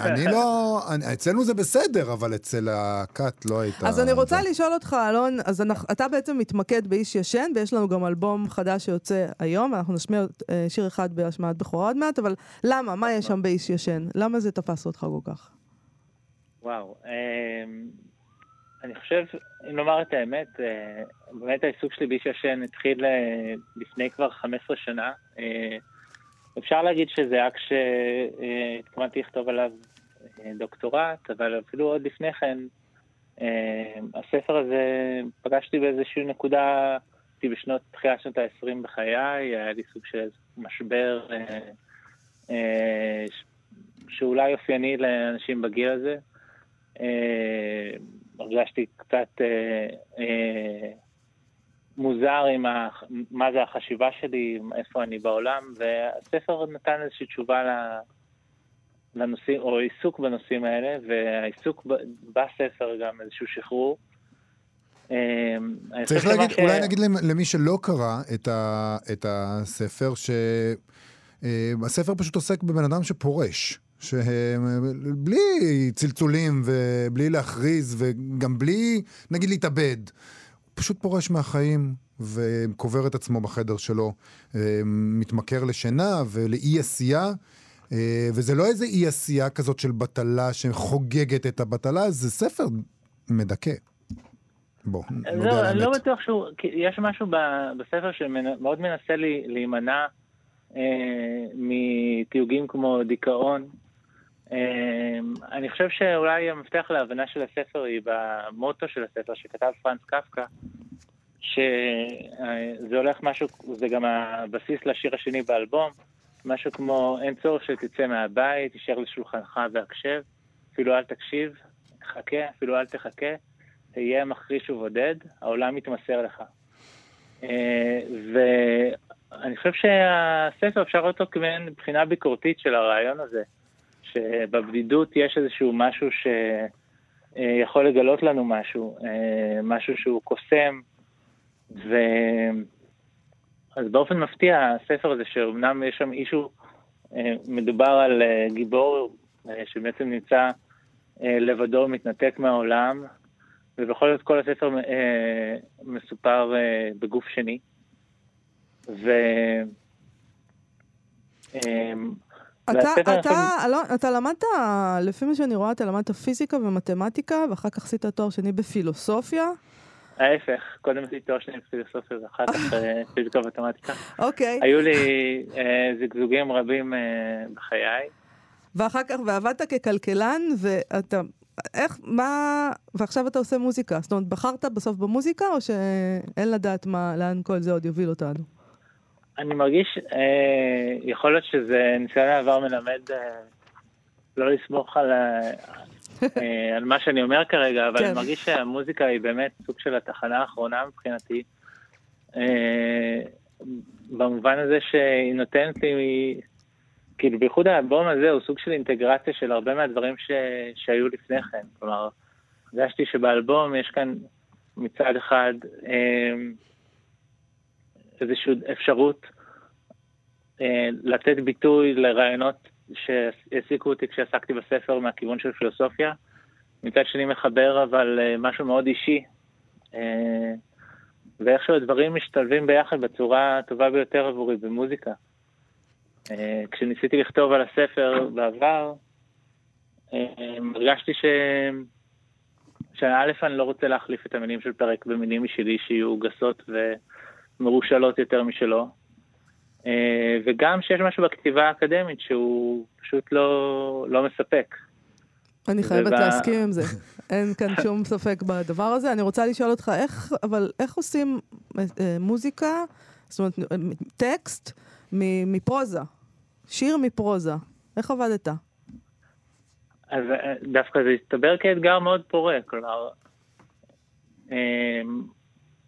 אני, לא, אצלנו זה בסדר, אבל אצל הכת לא הייתה... אז אני רוצה. לשאול אותך, אלון, אז אתה בעצם מתמקד באיש ישן, ויש לנו גם אלבום חדש שיוצא היום, אנחנו נשמיע אה, שיר אחד בהשמעת בכורה עוד מעט, אבל למה? מה יש שם באיש ישן? למה זה תפס אותך כל כך? וואו. אמ, אני חושב, אם לומר את האמת, אה, באמת העיסוק שלי באיש ישן התחיל אה, לפני כבר 15 שנה. אפשר להגיד שזה אקט שהתכוונתי לכתוב עליו דוקטורט, אבל אפילו עוד לפני כן, הספר הזה, פגשתי באיזושהי נקודה, הייתי בשנות, תחילת שנות ה-20 בחיי, היה לי סוג של משבר אה, אה, שאולי אופייני לאנשים בגיל הזה. אה, הרגשתי קצת אה, אה, מוזר עם ה, מה זה החשיבה שלי, איפה אני בעולם, והספר נתן איזושהי תשובה ל- לנושאים, או עיסוק בנושאים האלה, והעיסוק בספר גם איזשהו שחרור. אה, צריך להגיד, ש- אולי נגיד למ- למי שלא קרא את, ה, את הספר, שהספר פשוט עוסק בבן אדם שפורש. שבלי צלצולים ובלי להכריז וגם בלי, נגיד, להתאבד. הוא פשוט פורש מהחיים וקובר את עצמו בחדר שלו, אה, מתמכר לשינה ולאי עשייה. אה, וזה לא איזה אי עשייה כזאת של בטלה שחוגגת את הבטלה, זה ספר מדכא. בוא, נודה על לא, לא האמת. בטוח שהוא, כי יש משהו בספר שמאוד מנסה לי, להימנע אה, מתיוגים כמו דיכאון. אה, אני חושב שאולי המפתח להבנה של הספר היא במוטו של הספר שכתב פרנס קפקא, שזה הולך משהו, זה גם הבסיס לשיר השני באלבום, משהו כמו אין צורך שתצא מהבית, תישאר לשולחנך והקשב, אפילו אל תקשיב, חכה, אפילו אל תחכה. תהיה מחריש ובודד, העולם יתמסר לך. אה, ואני חושב שהספר אפשר לראות אותו כמעין בחינה ביקורתית של הרעיון הזה, שבבדידות יש איזשהו משהו שיכול לגלות לנו משהו, אה, משהו שהוא קוסם, ו... אז באופן מפתיע, הספר הזה, שאומנם יש שם אישו, אה, מדובר על אה, גיבור אה, שבעצם נמצא אה, לבדו, מתנתק מהעולם, ובכל זאת כל הספר אה, מסופר אה, בגוף שני. ו... אה, אתה, והספר אתה, עכשיו- אלון, אתה למדת, לפי מה שאני רואה, אתה למדת פיזיקה ומתמטיקה, ואחר כך עשית תואר שני בפילוסופיה. ההפך, קודם עשיתי תואר שני בפילוסופיה ואחר כך אה, פיזיקה ומתמטיקה. אוקיי. היו לי אה, זגזוגים רבים אה, בחיי. ואחר כך, ועבדת ככלכלן, ואתה, איך, מה, ועכשיו אתה עושה מוזיקה. זאת אומרת, בחרת בסוף במוזיקה, או שאין לדעת מה, לאן כל זה עוד יוביל אותנו? אני מרגיש, אה, יכול להיות שזה ניסיון העבר מלמד אה, לא לסמוך על, אה, אה, על מה שאני אומר כרגע, אבל כן. אני מרגיש שהמוזיקה היא באמת סוג של התחנה האחרונה מבחינתי, אה, במובן הזה שהיא נותנת לי, כאילו בייחוד האלבום הזה הוא סוג של אינטגרציה של הרבה מהדברים ש, שהיו לפני כן. כלומר, הרגשתי שבאלבום יש כאן מצד אחד אה, איזושהי אפשרות אה, לתת ביטוי לרעיונות שהעסיקו אותי כשעסקתי בספר מהכיוון של פילוסופיה. מצד שני מחבר אבל אה, משהו מאוד אישי. אה, ואיכשהו הדברים משתלבים ביחד בצורה הטובה ביותר עבורי במוזיקה. אה, כשניסיתי לכתוב על הספר בעבר, אה, הרגשתי ש... שא' אני לא רוצה להחליף את המילים של פרק במילים משלי שיהיו גסות ומרושלות יותר משלו. אה, וגם שיש משהו בכתיבה האקדמית שהוא פשוט לא, לא מספק. אני חייבת וב- להסכים עם זה. אין כאן שום ספק בדבר הזה. אני רוצה לשאול אותך, איך, אבל איך עושים אה, מוזיקה, זאת אומרת, טקסט מפרוזה, שיר מפרוזה. איך עבדת? אז אה, דווקא זה הסתבר כאתגר מאוד פורה, כלומר, אה,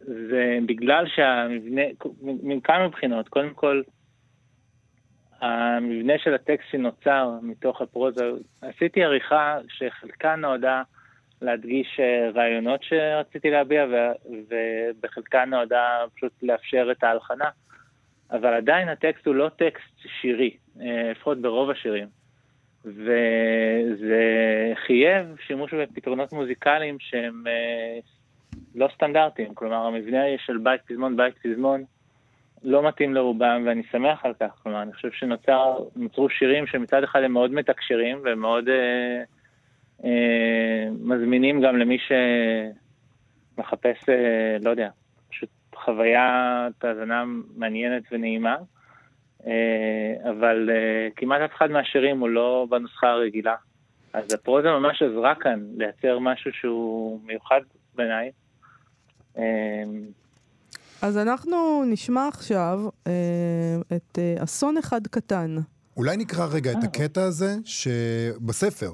זה בגלל שהמבנה, מכמה מבחינות, קודם כל, המבנה של הטקסט שנוצר מתוך הפרוזה, עשיתי עריכה שחלקה נועדה להדגיש אה, רעיונות שרציתי להביע, ובחלקה נועדה פשוט לאפשר את ההלחנה, אבל עדיין הטקסט הוא לא טקסט שירי, אה, לפחות ברוב השירים. וזה חייב שימוש בפתרונות מוזיקליים שהם אה, לא סטנדרטיים. כלומר, המבנה של בית פזמון, בית פזמון, לא מתאים לרובם, ואני שמח על כך. כלומר, אני חושב שנוצרו שירים שמצד אחד הם מאוד מתקשרים ומאוד אה, אה, מזמינים גם למי שמחפש, אה, לא יודע, חוויית האזנה מעניינת ונעימה. אה, אבל אה, כמעט אף אחד מהשירים הוא לא בנוסחה הרגילה. אז הפרוזה ממש עזרה כאן לייצר משהו שהוא מיוחד בעיניי. אה, אז אנחנו נשמע עכשיו אה, את אה, אסון אחד קטן. אולי נקרא רגע את הקטע הזה שבספר.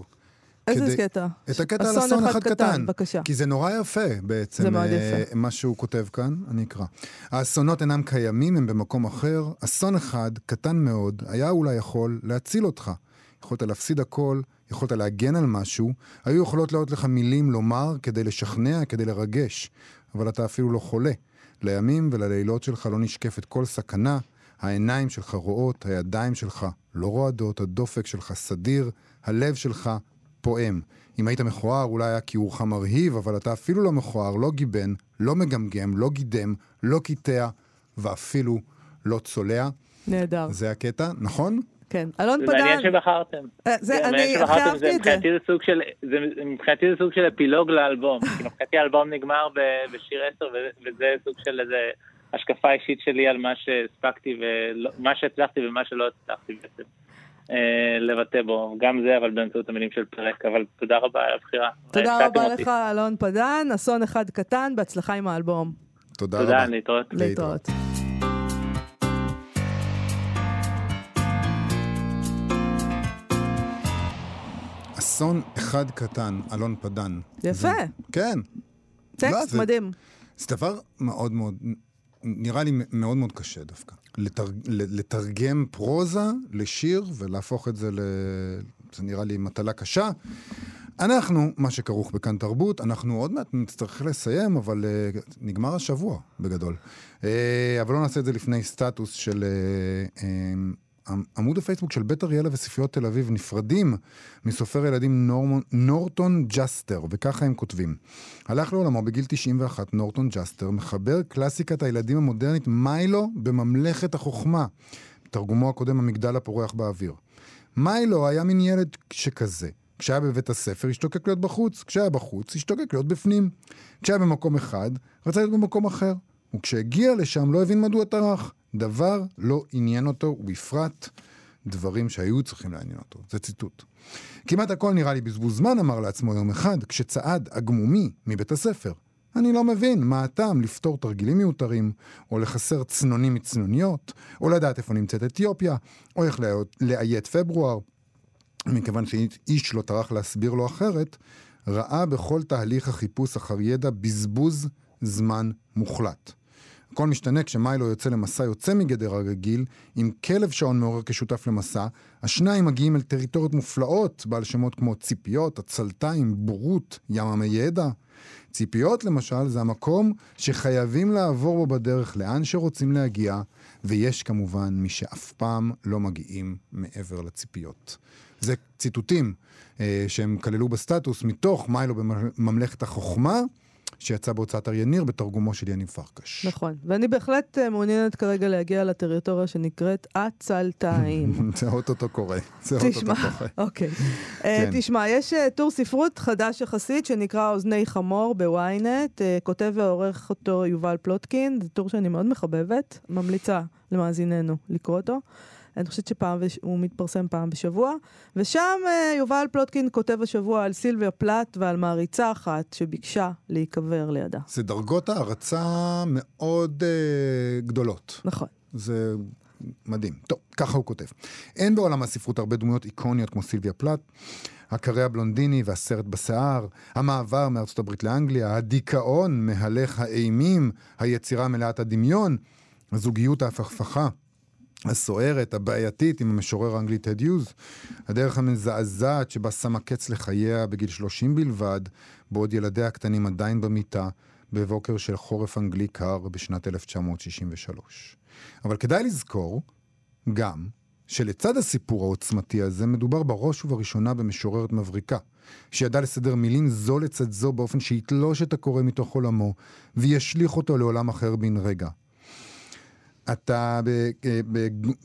איזה קטע? את הקטע על אסון אחד קטן. בבקשה. כי זה נורא יפה בעצם, זה מאוד אה, יפה. מה שהוא כותב כאן, אני אקרא. האסונות אינם קיימים, הם במקום אחר. אסון אחד, קטן מאוד, היה אולי יכול להציל אותך. יכולת להפסיד הכל, יכולת להגן על משהו, היו יכולות להיות לך מילים לומר כדי לשכנע, כדי לרגש, אבל אתה אפילו לא חולה. לימים וללילות שלך לא נשקפת כל סכנה, העיניים שלך רואות, הידיים שלך לא רועדות, הדופק שלך סדיר, הלב שלך פועם. אם היית מכוער, אולי היה כיעורך מרהיב, אבל אתה אפילו לא מכוער, לא גיבן, לא מגמגם, לא גידם, לא קיטע, ואפילו לא צולע. נהדר. זה הקטע, נכון? כן. אלון זה פדן. מעניין שבחרתם. אה, זה, אני מעניין שבחרתם, אהבתי את זה. מבחינתי זה סוג של, זה, מבחינתי זה סוג של אפילוג לאלבום. כי מבחינתי האלבום נגמר בשיר 10, ו- וזה סוג של איזה השקפה אישית שלי על מה שהספקתי, ומה שהצלחתי ומה שלא הצלחתי בעצם. אה, לבטא בו, גם זה, אבל באמצעות המילים של פרק, אבל תודה רבה על הבחירה. תודה רבה אותי. לך, אלון פדן. אסון אחד קטן, בהצלחה עם האלבום. תודה תודה, רבה. להתראות. להתראות. להתראות. אסון אחד קטן, אלון פדן. יפה. זה- כן. לא, טקסט זה- מדהים. זה דבר מאוד מאוד, נראה לי מאוד מאוד קשה דווקא. לתר, לתרגם פרוזה לשיר ולהפוך את זה ל... זה נראה לי מטלה קשה. אנחנו, מה שכרוך בכאן תרבות, אנחנו עוד מעט נצטרך לסיים, אבל uh, נגמר השבוע בגדול. אה, אבל לא נעשה את זה לפני סטטוס של אה, אה, עמוד הפייסבוק של בית אריאלה וספריות תל אביב נפרדים מסופר ילדים נור... נורטון ג'סטר, וככה הם כותבים. הלך לעולמו בגיל 91 נורטון ג'סטר, מחבר קלאסיקת הילדים המודרנית מיילו בממלכת החוכמה. תרגומו הקודם המגדל הפורח באוויר. מיילו היה מין ילד שכזה. כשהיה בבית הספר, השתוקק להיות בחוץ. כשהיה בחוץ, השתוקק להיות בפנים. כשהיה במקום אחד, רצה להיות במקום אחר. וכשהגיע לשם לא הבין מדוע טרח. דבר לא עניין אותו, ובפרט דברים שהיו צריכים לעניין אותו. זה ציטוט. כמעט הכל נראה לי בזבוז זמן, אמר לעצמו יום אחד, כשצעד הגמומי מבית הספר. אני לא מבין מה הטעם לפתור תרגילים מיותרים, או לחסר צנונים מצנוניות, או לדעת איפה נמצאת אתיופיה, או איך לאיית פברואר. מכיוון שאיש לא טרח להסביר לו אחרת, ראה בכל תהליך החיפוש אחר ידע בזבוז זמן מוחלט. הכל משתנה כשמיילו יוצא למסע יוצא מגדר הרגיל, עם כלב שעון מעורר כשותף למסע, השניים מגיעים אל טריטוריות מופלאות, בעל שמות כמו ציפיות, עצלתיים, בורות, ים עמי ידע. ציפיות למשל זה המקום שחייבים לעבור בו בדרך לאן שרוצים להגיע, ויש כמובן מי שאף פעם לא מגיעים מעבר לציפיות. זה ציטוטים אה, שהם כללו בסטטוס מתוך מיילו בממלכת החוכמה. שיצא בהוצאת אריה ניר בתרגומו של יניב פרקש. נכון, ואני בהחלט אה, מעוניינת כרגע להגיע לטריטוריה שנקראת עצלתיים. זה אוטוטו קורה, קורה. אוקיי. אה, כן. תשמע, יש אה, טור ספרות חדש יחסית שנקרא אוזני חמור בוויינט, כותב ועורך אותו יובל פלוטקין, זה טור שאני מאוד מחבבת, ממליצה למאזיננו לקרוא אותו. אני חושבת שפעם, וש... הוא מתפרסם פעם בשבוע. ושם uh, יובל פלוטקין כותב השבוע על סילביה פלט ועל מעריצה אחת שביקשה להיקבר לידה. זה דרגות הערצה מאוד uh, גדולות. נכון. זה מדהים. טוב, ככה הוא כותב. אין בעולם הספרות הרבה דמויות איקוניות כמו סילביה פלט. הקרא הבלונדיני והסרט בשיער, המעבר מארצות הברית לאנגליה, הדיכאון, מהלך האימים, היצירה מלאת הדמיון, הזוגיות ההפכפכה, הסוערת, הבעייתית, עם המשורר האנגלי טד יוז, הדרך המזעזעת שבה שמה קץ לחייה בגיל 30 בלבד, בעוד ילדיה הקטנים עדיין במיטה, בבוקר של חורף אנגלי קר בשנת 1963. אבל כדאי לזכור גם שלצד הסיפור העוצמתי הזה מדובר בראש ובראשונה במשוררת מבריקה, שידעה לסדר מילים זו לצד זו באופן שיתלוש את הקורא מתוך עולמו וישליך אותו לעולם אחר בן רגע. אתה אה,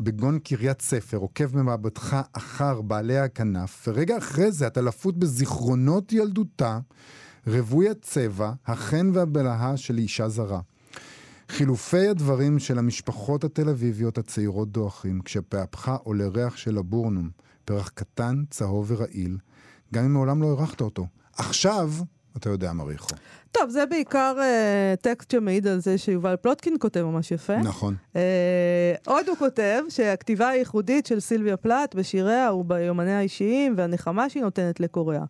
בגון קריית ספר, עוקב במעבדך אחר בעלי הכנף, ורגע אחרי זה אתה לפות בזיכרונות ילדותה, רווי הצבע, החן והבלהה של אישה זרה. חילופי הדברים של המשפחות התל אביביות הצעירות דועכים, כשפאפך עולה ריח של הבורנום, פרח קטן, צהוב ורעיל, גם אם מעולם לא הרחת אותו. עכשיו, אתה יודע, מריחו. טוב, זה בעיקר uh, טקסט שמעיד על זה שיובל פלוטקין כותב ממש יפה. נכון. Uh, עוד הוא כותב שהכתיבה הייחודית של סילביה פלט בשיריה וביומניה האישיים והנחמה שהיא נותנת לקוריאה.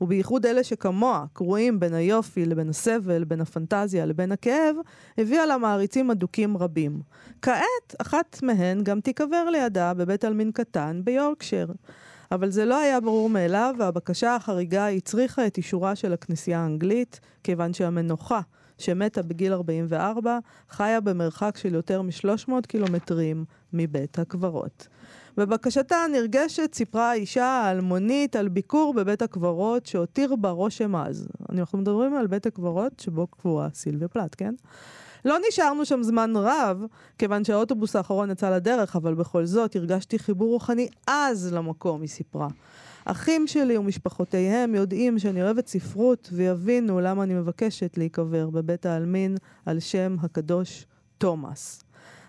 ובייחוד אלה שכמוה, קרועים בין היופי לבין הסבל, בין הפנטזיה לבין הכאב, הביאה לה מעריצים אדוקים רבים. כעת, אחת מהן גם תיקבר לידה בבית עלמין קטן ביורקשייר. אבל זה לא היה ברור מאליו, והבקשה החריגה הצריכה את אישורה של הכנסייה האנגלית, כיוון שהמנוחה, שמתה בגיל 44, חיה במרחק של יותר מ-300 קילומטרים מבית הקברות. בבקשתה הנרגשת סיפרה האישה האלמונית על ביקור בבית הקברות שהותיר בה רושם עז. אנחנו מדברים על בית הקברות שבו קבועה סילביה פלט, כן? לא נשארנו שם זמן רב, כיוון שהאוטובוס האחרון יצא לדרך, אבל בכל זאת הרגשתי חיבור רוחני עז למקום, היא סיפרה. אחים שלי ומשפחותיהם יודעים שאני אוהבת ספרות ויבינו למה אני מבקשת להיקבר בבית העלמין על שם הקדוש תומאס.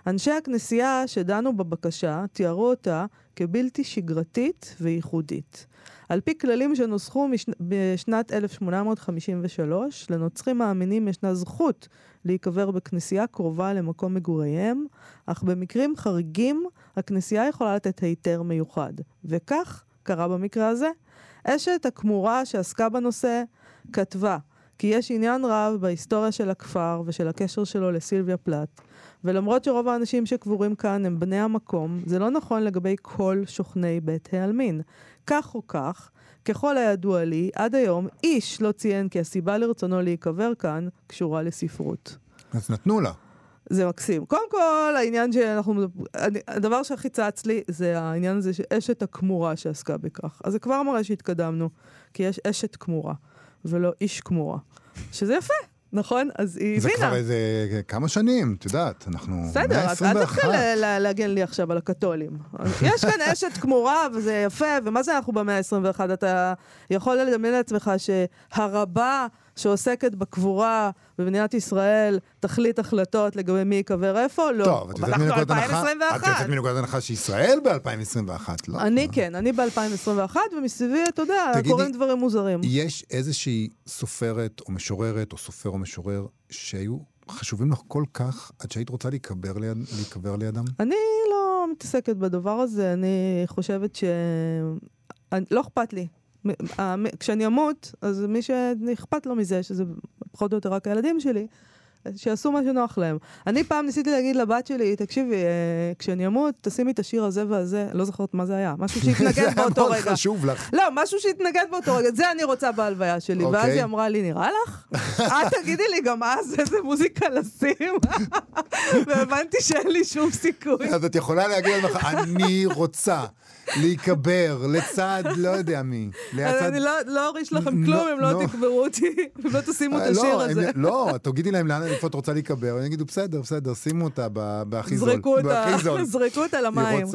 אנשי הכנסייה שדנו בבקשה תיארו אותה כבלתי שגרתית וייחודית. על פי כללים שנוסחו משנ... בשנת 1853, לנוצרים מאמינים ישנה זכות להיקבר בכנסייה קרובה למקום מגוריהם, אך במקרים חריגים הכנסייה יכולה לתת היתר מיוחד. וכך קרה במקרה הזה. אשת הכמורה שעסקה בנושא כתבה כי יש עניין רב בהיסטוריה של הכפר ושל הקשר שלו לסילביה פלט, ולמרות שרוב האנשים שקבורים כאן הם בני המקום, זה לא נכון לגבי כל שוכני בית העלמין. כך או כך, ככל הידוע לי, עד היום איש לא ציין כי הסיבה לרצונו להיקבר כאן קשורה לספרות. אז נתנו לה. זה מקסים. קודם כל, העניין שאנחנו... אני- הדבר שהכי צץ לי זה העניין הזה שאשת הכמורה שעסקה בכך. אז זה כבר מראה שהתקדמנו, כי יש אשת כמורה, ולא איש כמורה. שזה יפה, נכון? אז היא זה הבינה. כבר איזה כמה שנים, את יודעת, אנחנו בסדר, אז אל 121. תתחיל להגן לי עכשיו על הקתולים. יש כאן אשת כמורה, וזה יפה, ומה זה אנחנו במאה ה-21? אתה יכול לדמיין לעצמך שהרבה שעוסקת בקבורה במדינת ישראל תחליט החלטות לגבי מי ייקבר איפה? לא. טוב, את יוצאת מנקודת הנחה, את 2021. יוצאת מנקודת הנחה שישראל ב-2021, לא? אני כן, אני ב-2021, ומסביבי, אתה יודע, קורים דברים מוזרים. יש איזושהי סופרת או משוררת או סופר או משורר שהיו חשובים לך כל כך עד שהיית רוצה להיקבר, ליד, להיקבר לידם? אני לא מתעסקת בדבר הזה, אני חושבת ש... אני, לא אכפת לי. המ- כשאני אמות, אז מי שאכפת לו מזה, שזה פחות או יותר רק הילדים שלי, שיעשו מה שנוח להם. אני פעם ניסיתי להגיד לבת שלי, תקשיבי, אה, כשאני אמות, תשימי את השיר הזה והזה, לא זוכרת מה זה היה, משהו זה שהתנגד היה באותו מאוד רגע. חשוב לך. לא, משהו שהתנגד באותו רגע, זה אני רוצה בהלוויה שלי. ואז אוקיי. היא אמרה לי, נראה לך? את תגידי לי גם אז איזה מוזיקה לשים. והבנתי שאין לי שום סיכוי. אז את יכולה להגיד לך, אני רוצה להיקבר לצד לא יודע מי. לצד... אני לא לא אוריש לכם לא, כלום אם לא. לא תקברו אותי, אם לא תשימו את אה, השיר לא, הזה. לא, תגידי להם לאן איפה את רוצה להיקבר, הם יגידו, בסדר, בסדר, שימו אותה בהכי זול. זרקו אותה, למים.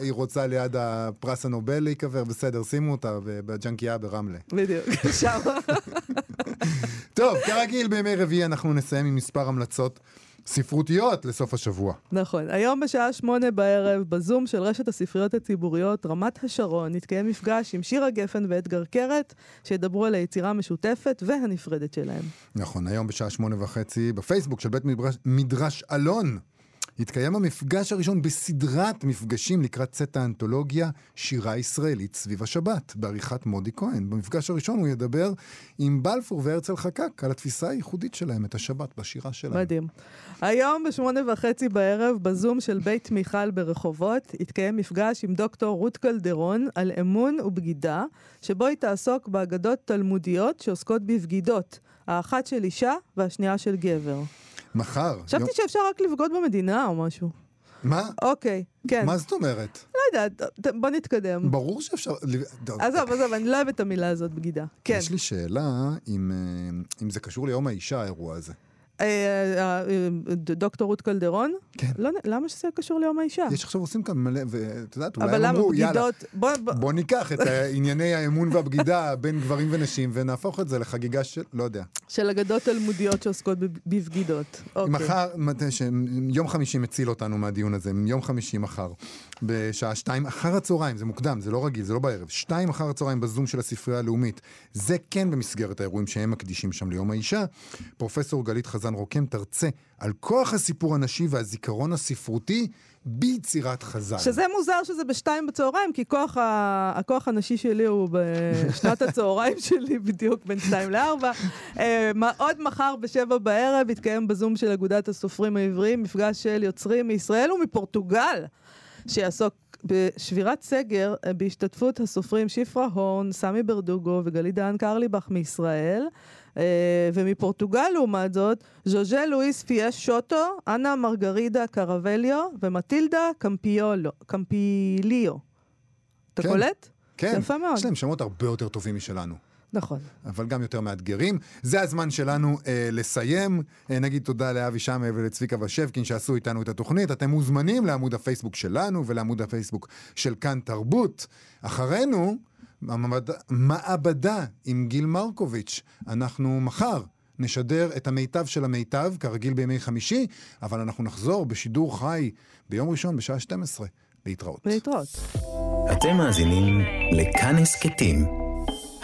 היא רוצה ליד הפרס הנובל להיקבר, בסדר, שימו אותה ב- בג'נקייה ברמלה. בדיוק, שם. טוב, כרגיל בימי רביעי אנחנו נסיים עם מספר המלצות ספרותיות לסוף השבוע. נכון. היום בשעה שמונה בערב, בזום של רשת הספריות הציבוריות, רמת השרון, יתקיים מפגש עם שירה גפן ואתגר קרת, שידברו על היצירה המשותפת והנפרדת שלהם. נכון, היום בשעה שמונה וחצי בפייסבוק של בית מדרש, מדרש אלון. יתקיים המפגש הראשון בסדרת מפגשים לקראת צאת האנתולוגיה שירה ישראלית סביב השבת, בעריכת מודי כהן. במפגש הראשון הוא ידבר עם בלפור והרצל חקק על התפיסה הייחודית שלהם, את השבת בשירה שלהם. מדהים. היום בשמונה וחצי בערב, בזום של בית מיכל ברחובות, יתקיים מפגש עם דוקטור רות קלדרון על אמון ובגידה, שבו היא תעסוק באגדות תלמודיות שעוסקות בבגידות, האחת של אישה והשנייה של גבר. מחר. חשבתי שאפשר רק לבגוד במדינה או משהו. מה? אוקיי, כן. מה זאת אומרת? לא יודעת, בוא נתקדם. ברור שאפשר... עזוב, עזוב, אני לא אוהבת את המילה הזאת, בגידה. כן. יש לי שאלה אם, אה, אם זה קשור ליום האישה, האירוע הזה. אה, אה, אה, דוקטור רות קלדרון? כן. לא, למה שזה קשור ליום האישה? יש עכשיו עושים כאן מלא, ואת יודעת, אולי אבל הם אמרו, יאללה. בוא, ניקח את ענייני האמון והבגידה בין גברים ונשים ונהפוך את זה לחגיגה של, לא יודע. של אגדות תלמודיות שעוסקות בב- בבגידות. אוקיי. מחר, יום חמישי מציל אותנו מהדיון הזה, יום חמישי מחר, בשעה שתיים אחר הצהריים, זה מוקדם, זה לא רגיל, זה לא בערב, שתיים אחר הצהריים בזום של הספרייה הלאומית. זה כן במסגרת האירועים שהם מקדישים שם ליום האישה. פרופסור גלית חזן רוקם תרצה על כוח הסיפור הנשי והזיכרון הספרותי ביצירת חז"ל. שזה מוזר שזה בשתיים בצהריים, כי כוח ה... הכוח הנשי שלי הוא בשנת הצהריים שלי, בדיוק בין שתיים לארבע. אה, עוד מחר בשבע בערב יתקיים בזום של אגודת הסופרים העבריים, מפגש של יוצרים מישראל ומפורטוגל, שיעסוק בשבירת סגר אה, בהשתתפות הסופרים שפרה הורן, סמי ברדוגו וגלית דהן קרליבך מישראל. אה, ומפורטוגל, לעומת זאת, ז'וז'ה לואיס פיאש שוטו, אנה מרגרידה קרבליו ומטילדה קמפיולו, קמפיליו. אתה כן. קולט? כן, יפה מאוד. יש להם שמות הרבה יותר טובים משלנו. נכון. אבל גם יותר מאתגרים. זה הזמן שלנו אה, לסיים. אה, נגיד תודה לאבי שמא ולצביקה ושבקין שעשו איתנו את התוכנית. אתם מוזמנים לעמוד הפייסבוק שלנו ולעמוד הפייסבוק של כאן תרבות. אחרינו, המעבד- מעבדה עם גיל מרקוביץ'. אנחנו מחר. נשדר את המיטב של המיטב, כרגיל בימי חמישי, אבל אנחנו נחזור בשידור חי ביום ראשון בשעה 12. להתראות. להתראות. אתם מאזינים לכאן הסכתים,